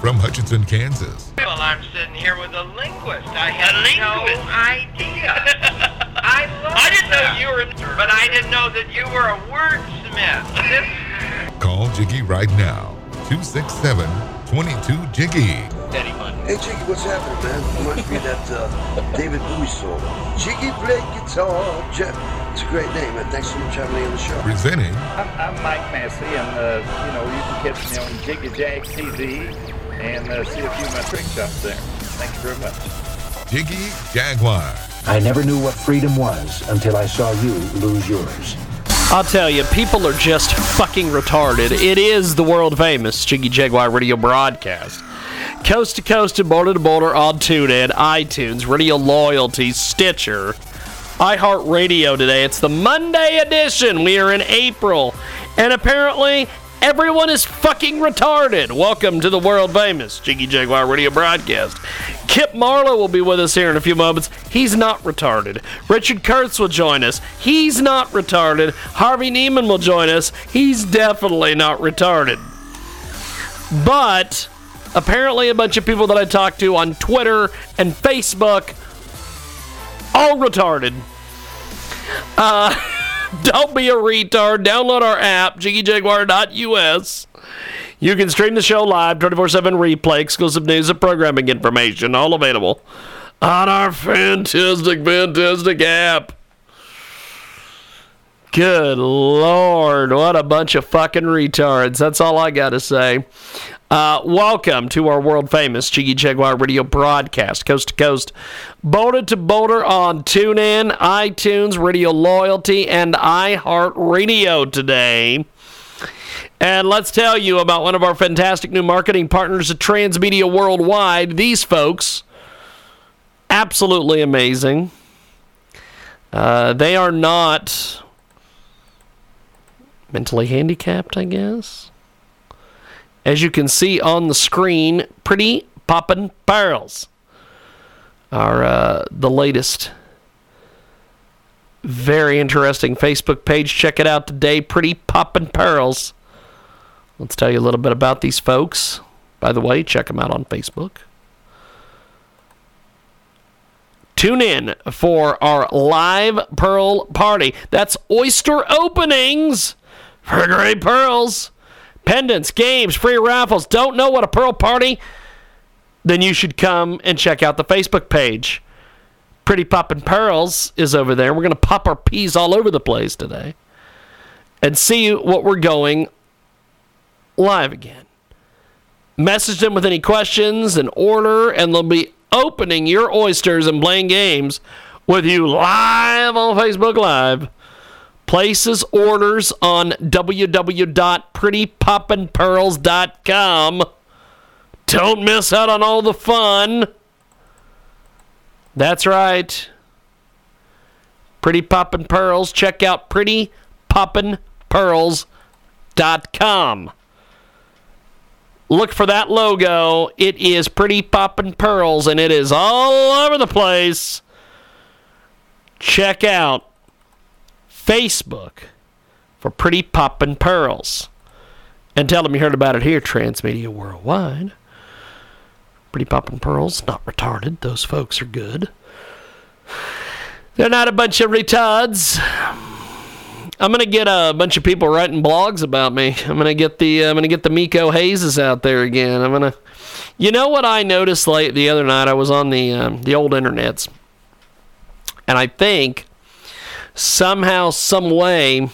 From Hutchinson, Kansas. Well, I'm sitting here with a linguist. I had A linguist? no idea. I love I didn't know you were. But I didn't know that you were a wordsmith. Call Jiggy right now. 267 22 Jiggy. Daddy Money. Hey Jiggy, what's happening, man? Reminds me of that uh, David Bowie song. Jiggy play guitar. Jeff. It's a great name, man. Thanks so much for having me on the show. Presenting I'm, I'm Mike Massey, and uh, you know you can catch me on Jiggy Jag TV and uh, see a few of my trick shots there. Thank you very much. Jiggy Jaguar. I never knew what freedom was until I saw you lose yours. I'll tell you, people are just fucking retarded. It is the world famous Jiggy Jaguar radio broadcast. Coast to coast and border to border on TuneIn, iTunes, Radio Loyalty, Stitcher, iHeartRadio today. It's the Monday edition. We are in April. And apparently, everyone is fucking retarded. Welcome to the world famous Jiggy Jaguar radio broadcast. Kip Marlowe will be with us here in a few moments. He's not retarded. Richard Kurtz will join us. He's not retarded. Harvey Neiman will join us. He's definitely not retarded. But apparently, a bunch of people that I talked to on Twitter and Facebook, all retarded. Uh, don't be a retard. Download our app, jiggyjaguar.us. You can stream the show live, 24 7 replay, exclusive news and programming information, all available on our fantastic, fantastic app. Good lord, what a bunch of fucking retards. That's all I gotta say. Uh, welcome to our world famous Jiggy Jaguar radio broadcast, coast to coast, boulder to boulder on TuneIn, iTunes, Radio Loyalty, and iHeartRadio today. And let's tell you about one of our fantastic new marketing partners at Transmedia Worldwide. These folks, absolutely amazing. Uh, they are not mentally handicapped, I guess. As you can see on the screen, Pretty Poppin' Pearls are uh, the latest. Very interesting Facebook page. Check it out today. Pretty Poppin' Pearls. Let's tell you a little bit about these folks. By the way, check them out on Facebook. Tune in for our live pearl party. That's oyster openings for great pearls. Pendants, games, free raffles. Don't know what a pearl party? Then you should come and check out the Facebook page. Pretty Poppin' Pearls is over there. We're going to pop our peas all over the place today and see what we're going live again. Message them with any questions and order, and they'll be opening your oysters and playing games with you live on Facebook Live. Places orders on www.prettypoppinpearls.com. Don't miss out on all the fun. That's right. Pretty Poppin' Pearls. Check out prettypoppinpearls.com. Look for that logo. It is Pretty Poppin' Pearls, and it is all over the place. Check out Facebook for Pretty Poppin' Pearls. And tell them you heard about it here, Transmedia Worldwide. Pretty Poppin' Pearls, not retarded. Those folks are good. They're not a bunch of retards. I'm gonna get a bunch of people writing blogs about me. I'm gonna get the I'm gonna get the Miko Hazes out there again. I'm gonna, you know what I noticed late the other night? I was on the um, the old internets, and I think somehow, some way,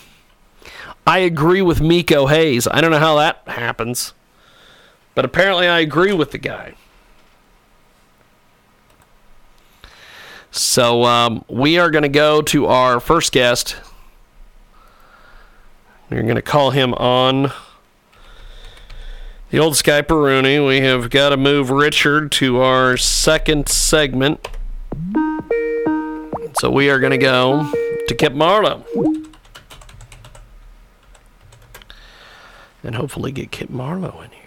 I agree with Miko Hayes. I don't know how that happens, but apparently I agree with the guy. So um, we are going to go to our first guest. We're going to call him on The old Skype Rooney. We have got to move Richard to our second segment. So we are going to go to Kip Marlowe. And hopefully get Kip Marlowe in here.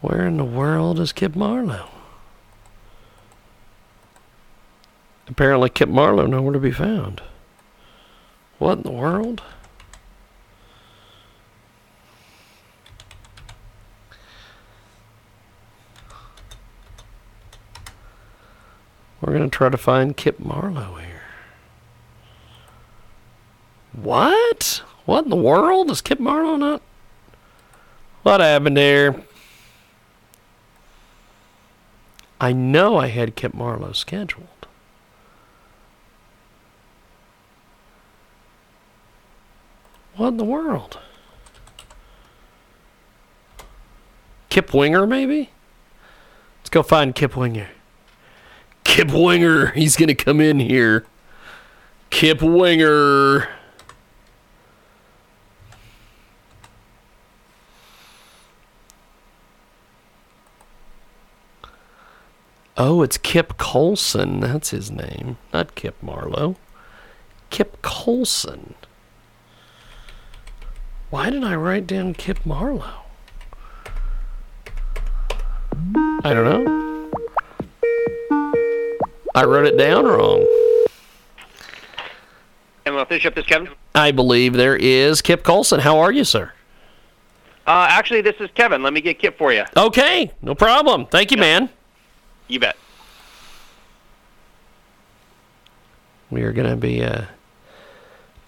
Where in the world is Kip Marlowe? Apparently, Kip Marlowe nowhere to be found. What in the world? We're going to try to find Kip Marlowe here. What? What in the world? Is Kip Marlowe not? What happened there? I know I had Kip Marlowe scheduled. What in the world? Kip Winger, maybe? Let's go find Kip Winger. Kip Winger, he's going to come in here. Kip Winger. Oh, it's Kip Kolson. That's his name. Not Kip Marlowe. Kip Kolson. Why did I write down Kip Marlowe? I don't know. I wrote it down wrong. And we'll finish up this, Kevin. I believe there is Kip Kolson. How are you, sir? Uh, actually, this is Kevin. Let me get Kip for you. Okay, no problem. Thank you, man. You bet. We are going to be uh,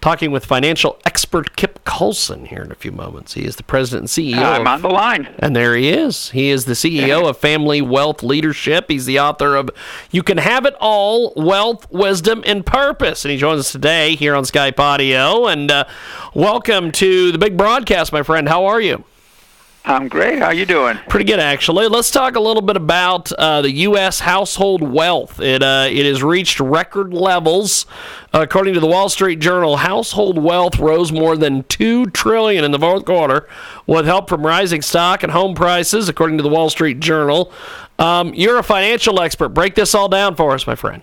talking with financial expert Kip Kolson here in a few moments. He is the president and CEO. I'm of- on the line. And there he is. He is the CEO of Family Wealth Leadership. He's the author of You Can Have It All Wealth, Wisdom, and Purpose. And he joins us today here on Skype Audio. And uh, welcome to the big broadcast, my friend. How are you? I'm great. How you doing? Pretty good, actually. Let's talk a little bit about uh, the U.S. household wealth. It uh, it has reached record levels, according to the Wall Street Journal. Household wealth rose more than two trillion in the fourth quarter, with help from rising stock and home prices, according to the Wall Street Journal. Um, you're a financial expert. Break this all down for us, my friend.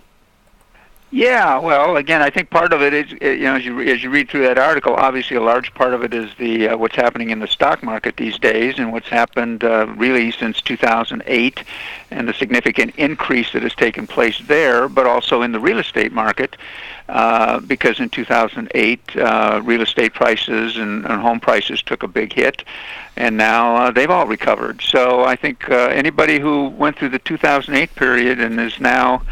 Yeah, well, again, I think part of it is, uh, you know, as you as you read through that article, obviously a large part of it is the uh, what's happening in the stock market these days, and what's happened uh, really since 2008, and the significant increase that has taken place there, but also in the real estate market, uh, because in 2008 uh, real estate prices and, and home prices took a big hit, and now uh, they've all recovered. So I think anybody who went through the 2008 period and is now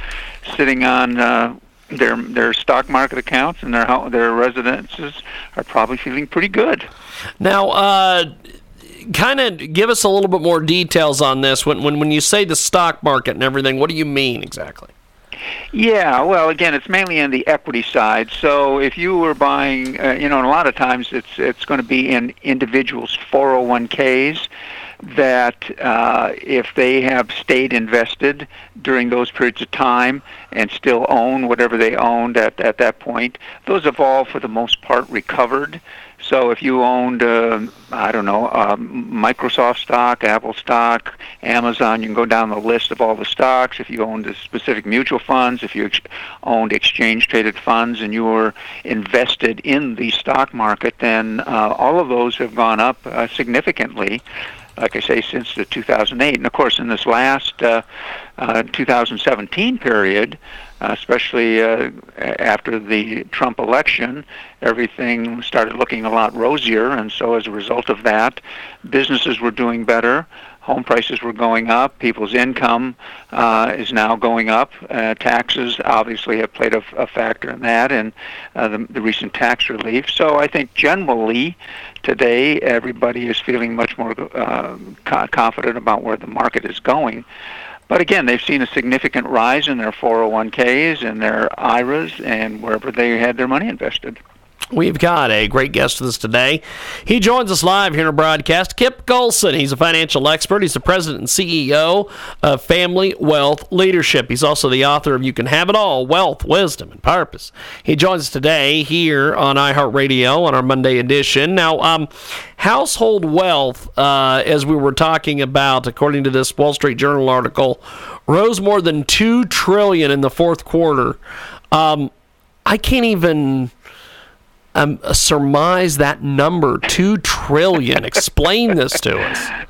sitting on their their stock market accounts and their their residences are probably feeling pretty good. Now, uh, kind of give us a little bit more details on this. When, when when you say the stock market and everything, what do you mean exactly? Yeah, well, again, it's mainly in the equity side. So if you were buying, uh, you know, and a lot of times it's it's going to be in individuals' 401ks that uh, if they have stayed invested during those periods of time and still own whatever they owned at, at that point, those have all, for the most part, recovered. So if you owned, uh, I don't know, uh, Microsoft stock, Apple stock, Amazon, you can go down the list of all the stocks. If you owned the specific mutual funds, if you ex- owned exchange-traded funds, and you were invested in the stock market, then uh, all of those have gone up uh, significantly. Like I say, since the 2008, and of course, in this last uh, uh, 2017 period, uh, especially uh, after the Trump election, everything started looking a lot rosier, and so as a result of that, businesses were doing better. Home prices were going up. People's income uh, is now going up. Uh, taxes obviously have played a, a factor in that, and uh, the, the recent tax relief. So I think generally today everybody is feeling much more uh, confident about where the market is going. But again, they've seen a significant rise in their 401ks and their IRAs and wherever they had their money invested. We've got a great guest with us today. He joins us live here in our broadcast. Kip Kolson. He's a financial expert. He's the president and CEO of Family Wealth Leadership. He's also the author of You Can Have It All Wealth, Wisdom, and Purpose. He joins us today here on iHeartRadio on our Monday edition. Now, um, household wealth, uh, as we were talking about, according to this Wall Street Journal article, rose more than 2 trillion in the fourth quarter. Um, I can't even um, surmise that number two trillion. Explain this to us.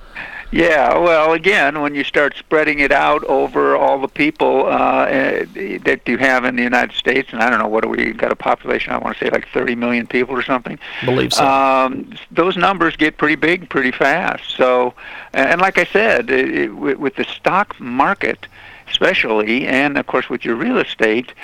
Yeah, well, again, when you start spreading it out over all the people uh, eh, that you have in the United States, and I don't know what do we got a population? I want to say like 30 million people or something. Believe so. Um, those numbers get pretty big pretty fast. So, and like I said, it, it, with the stock market, especially, and of course with your real estate,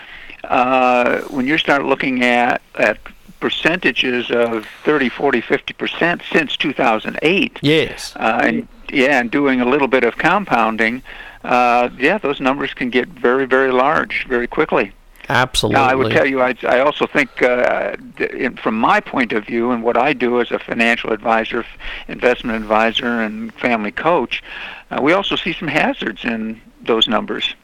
uh, when you start looking at at percentages of 30, 40, 50 percent since 2008. Yes. Uh, and yeah, and doing a little bit of compounding, uh, yeah, those numbers can get very, very large very quickly. Absolutely. Now, I would tell you, I, I also think, uh, in, from my point of view, and what I do as a financial advisor, investment advisor, and family coach, uh, we also see some hazards in those numbers.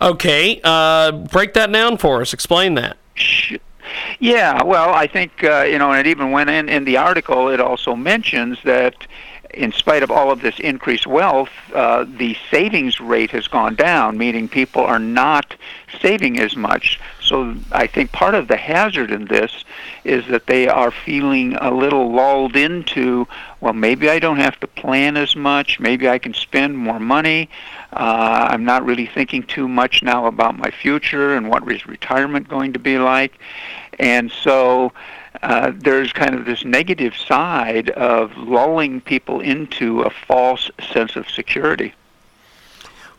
Okay, uh, break that down for us. Explain that. Yeah, well, I think uh, you know, and it even went in in the article. It also mentions that in spite of all of this increased wealth, uh, the savings rate has gone down, meaning people are not saving as much. So I think part of the hazard in this is that they are feeling a little lulled into, well, maybe I don't have to plan as much, maybe I can spend more money. Uh, I'm not really thinking too much now about my future and what is retirement going to be like. And so uh, there's kind of this negative side of lulling people into a false sense of security.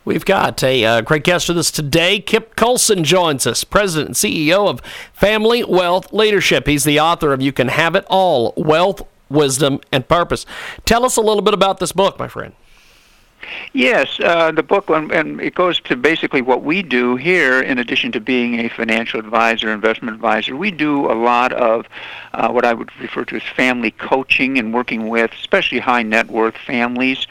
We've got a uh, great guest with us today. Kip Kolson joins us, President and CEO of Family Wealth Leadership. He's the author of You Can Have It All Wealth, Wisdom, and Purpose. Tell us a little bit about this book, my friend. Yes, uh, the book, and it goes to basically what we do here. In addition to being a financial advisor, investment advisor, we do a lot of uh, what I would refer to as family coaching and working with, especially high net worth families,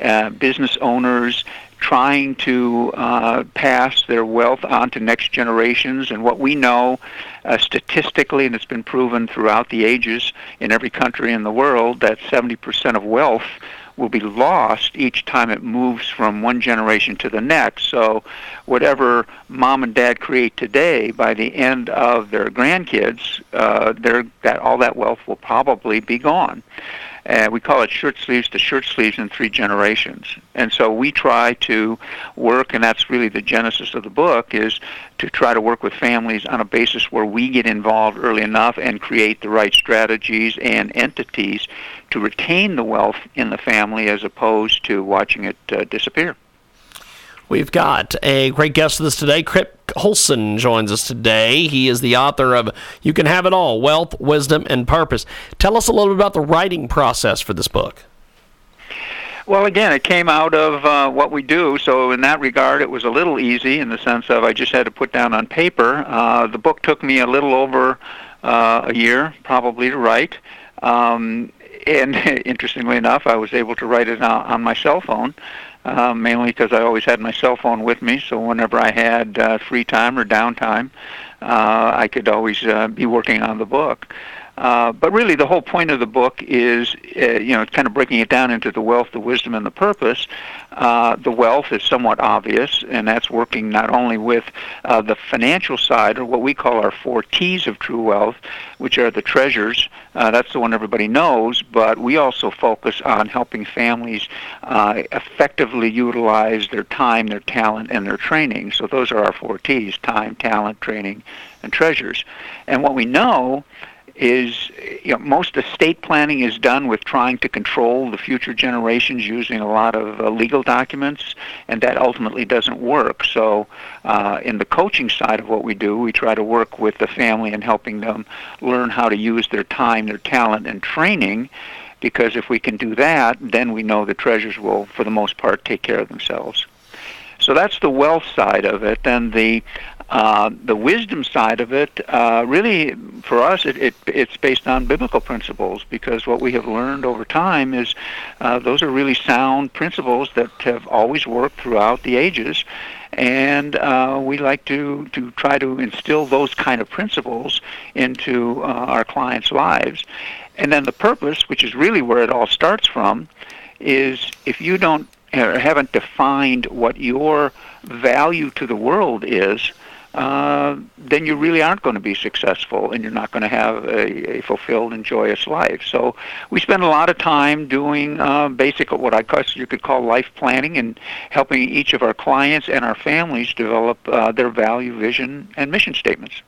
uh, business owners, trying to uh, pass their wealth on to next generations. And what we know uh, statistically, and it's been proven throughout the ages in every country in the world, that 70% of wealth will be lost each time it moves from one generation to the next. So, whatever mom and dad create today, by the end of their grandkids, uh, that all that wealth will probably be gone. And we call it shirt sleeves to shirt sleeves in three generations. And so we try to work, and that's really the genesis of the book, is to try to work with families on a basis where we get involved early enough and create the right strategies and entities to retain the wealth in the family as opposed to watching it uh, disappear. We've got a great guest with us today. Kip Kolson joins us today. He is the author of You Can Have It All Wealth, Wisdom, and Purpose. Tell us a little bit about the writing process for this book. Well, again, it came out of uh, what we do, so in that regard, it was a little easy in the sense of I just had to put down on paper. Uh, the book took me a little over uh, a year, probably, to write. Um, and interestingly enough, I was able to write it on, on my cell phone uh, mainly because I always had my cell phone with me. So whenever I had uh, free time or downtime, uh, I could always uh, be working on the book. Uh, but really, the whole point of the book is, uh, you know, kind of breaking it down into the wealth, the wisdom, and the purpose. Uh, the wealth is somewhat obvious, and that's working not only with uh, the financial side, or what we call our four T's of true wealth, which are the treasures. Uh, that's the one everybody knows, but we also focus on helping families effectively utilize their time, their talent, and their training. So those are our four T's time, talent, training, and treasures. And what we know is you know, most estate planning is done with trying to control the future generations using a lot of uh, legal documents, and that ultimately doesn't work. So, uh, in the coaching side of what we do, we try to work with the family and helping them learn how to use their time, their talent, and training. Because if we can do that, then we know the treasures will, for the most part, take care of themselves. So that's the wealth side of it. Then the Uh, the wisdom side of it, uh, really, for us, it, it, it's based on biblical principles because what we have learned over time is uh, those are really sound principles that have always worked throughout the ages. And uh, we like to, to try to instill those kind of principles into uh, our clients' lives. And then the purpose, which is really where it all starts from, is if you don't or haven't defined what your value to the world is, uh, then you really aren't going to be successful and you're not going to have a, a, fulfilled and joyous life. So we spend a lot of time doing uh, basic, what I guess you could call life planning and helping each of our clients and our families develop uh, their value, vision, and mission statements.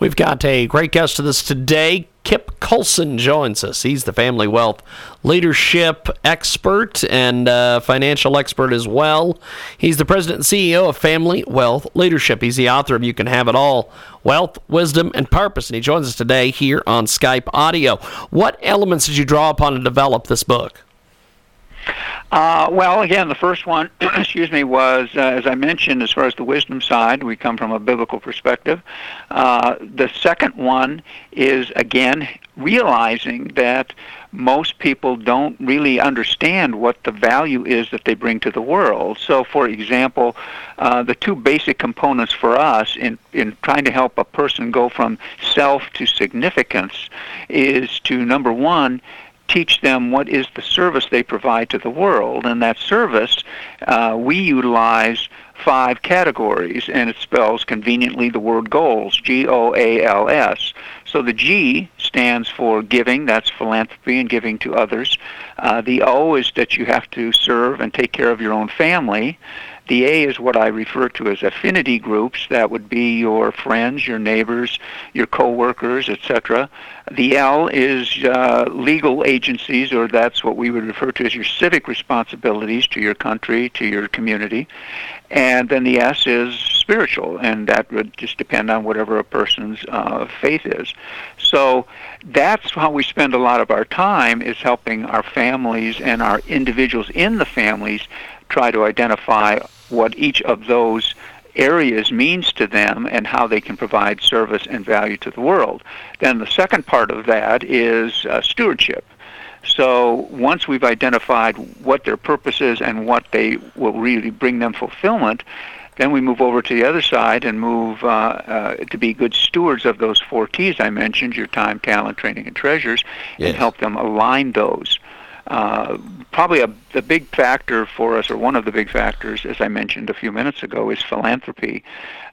We've got a great guest to this today. Kip Kolson joins us. He's the family wealth leadership expert and uh, financial expert as well. He's the president and CEO of Family Wealth Leadership. He's the author of You Can Have It All Wealth, Wisdom, and Purpose. And he joins us today here on Skype Audio. What elements did you draw upon to develop this book? Uh, well, again, the first one, excuse me, was uh, as I mentioned, as far as the wisdom side, we come from a biblical perspective. Uh, the second one is again realizing that most people don't really understand what the value is that they bring to the world. So, for example, uh, the two basic components for us in, in trying to help a person go from self to significance is to number one, teach them what is the service they provide to the world. And that service, uh, we utilize five categories, and it spells conveniently the word goals, G O A L S. So the G stands for giving, that's philanthropy and giving to others. Uh, the O is that you have to serve and take care of your own family. The A is what I refer to as affinity groups. That would be your friends, your neighbors, your coworkers, etc. The L is uh, legal agencies, or that's what we would refer to as your civic responsibilities to your country, to your community. And then the S is spiritual, and that would just depend on whatever a person's uh, faith is. So that's how we spend a lot of our time is helping our families and our individuals in the families try to identify what each of those areas means to them and how they can provide service and value to the world. Then the second part of that is uh, stewardship. So once we've identified what their purpose is and what they will really bring them fulfillment, then we move over to the other side and move uh, uh, to be good stewards of those four T's I mentioned your time, talent, training, and treasures yes. and help them align those. Uh, probably a the big factor for us, or one of the big factors, as I mentioned a few minutes ago, is philanthropy,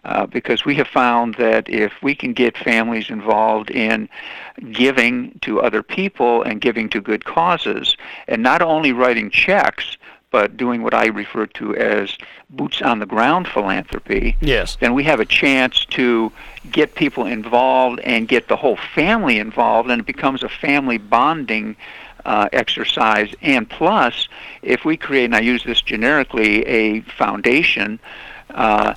uh, because we have found that if we can get families involved in giving to other people and giving to good causes, and not only writing checks, but doing what I refer to as boots on the ground philanthropy, yes. then we have a chance to get people involved and get the whole family involved, and it becomes a family bonding uh, exercise. And plus, if we create, and I use this generically, a foundation, uh,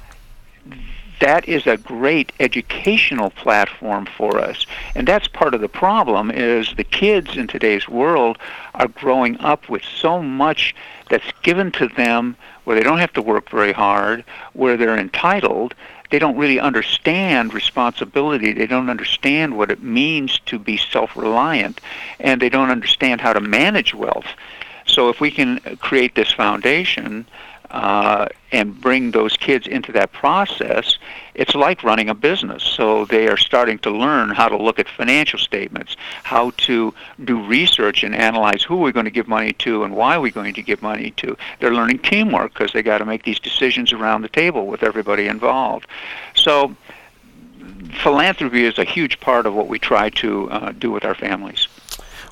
that is a great educational platform for us. And that's part of the problem is the kids in today's world are growing up with so much that's given to them where they don't have to work very hard, where they're entitled, they don't really understand responsibility. They don't understand what it means to be self-reliant, and they don't understand how to manage wealth. So if we can create this foundation uh, and bring those kids into that process, it's like running a business. So they are starting to learn how to look at financial statements, how to do research and analyze who we're going to give money to and why we're going to give money to. They're learning teamwork because they got to make these decisions around the table with everybody involved. So philanthropy is a huge part of what we try to uh, do with our families.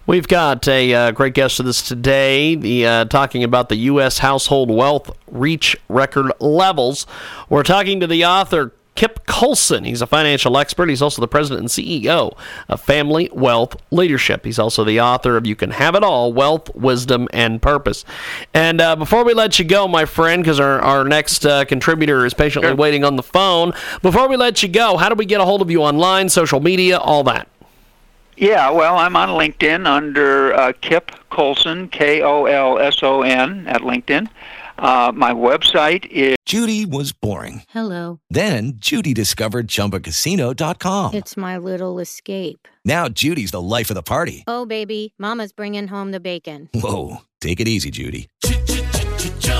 We've got a uh, great guest with us today, the, uh, talking about the U.S. household wealth reach record levels. We're talking to the author, Kip Kolson. He's a financial expert. He's also the president and CEO of Family Wealth Leadership. He's also the author of You Can Have It All Wealth, Wisdom, and Purpose. And uh, before we let you go, my friend, because our, our next uh, contributor is patiently sure. waiting on the phone, before we let you go, how do we get a hold of you online, social media, all that? Yeah, well, I'm on LinkedIn under uh, Kip Kolson, K O L S O N, at LinkedIn. Uh, my website is. Judy was boring. Hello. Then Judy discovered ChumbaCasino.com. It's my little escape. Now Judy's the life of the party. Oh, baby, Mama's bringing home the bacon. Whoa, take it easy, Judy.